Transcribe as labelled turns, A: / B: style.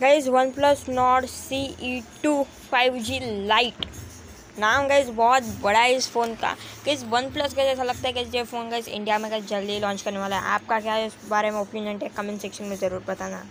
A: Guys OnePlus Nord C E two five G lite नाम guys बहुत बड़ा है इस फ़ोन का। किस वन प्लस का जैसा लगता है कि ये फ़ोन गाइज़ इंडिया में जल्दी लॉन्च करने वाला है। आपका क्या है इस बारे में ओपिनियन है कमेंट सेक्शन में ज़रूर बताना।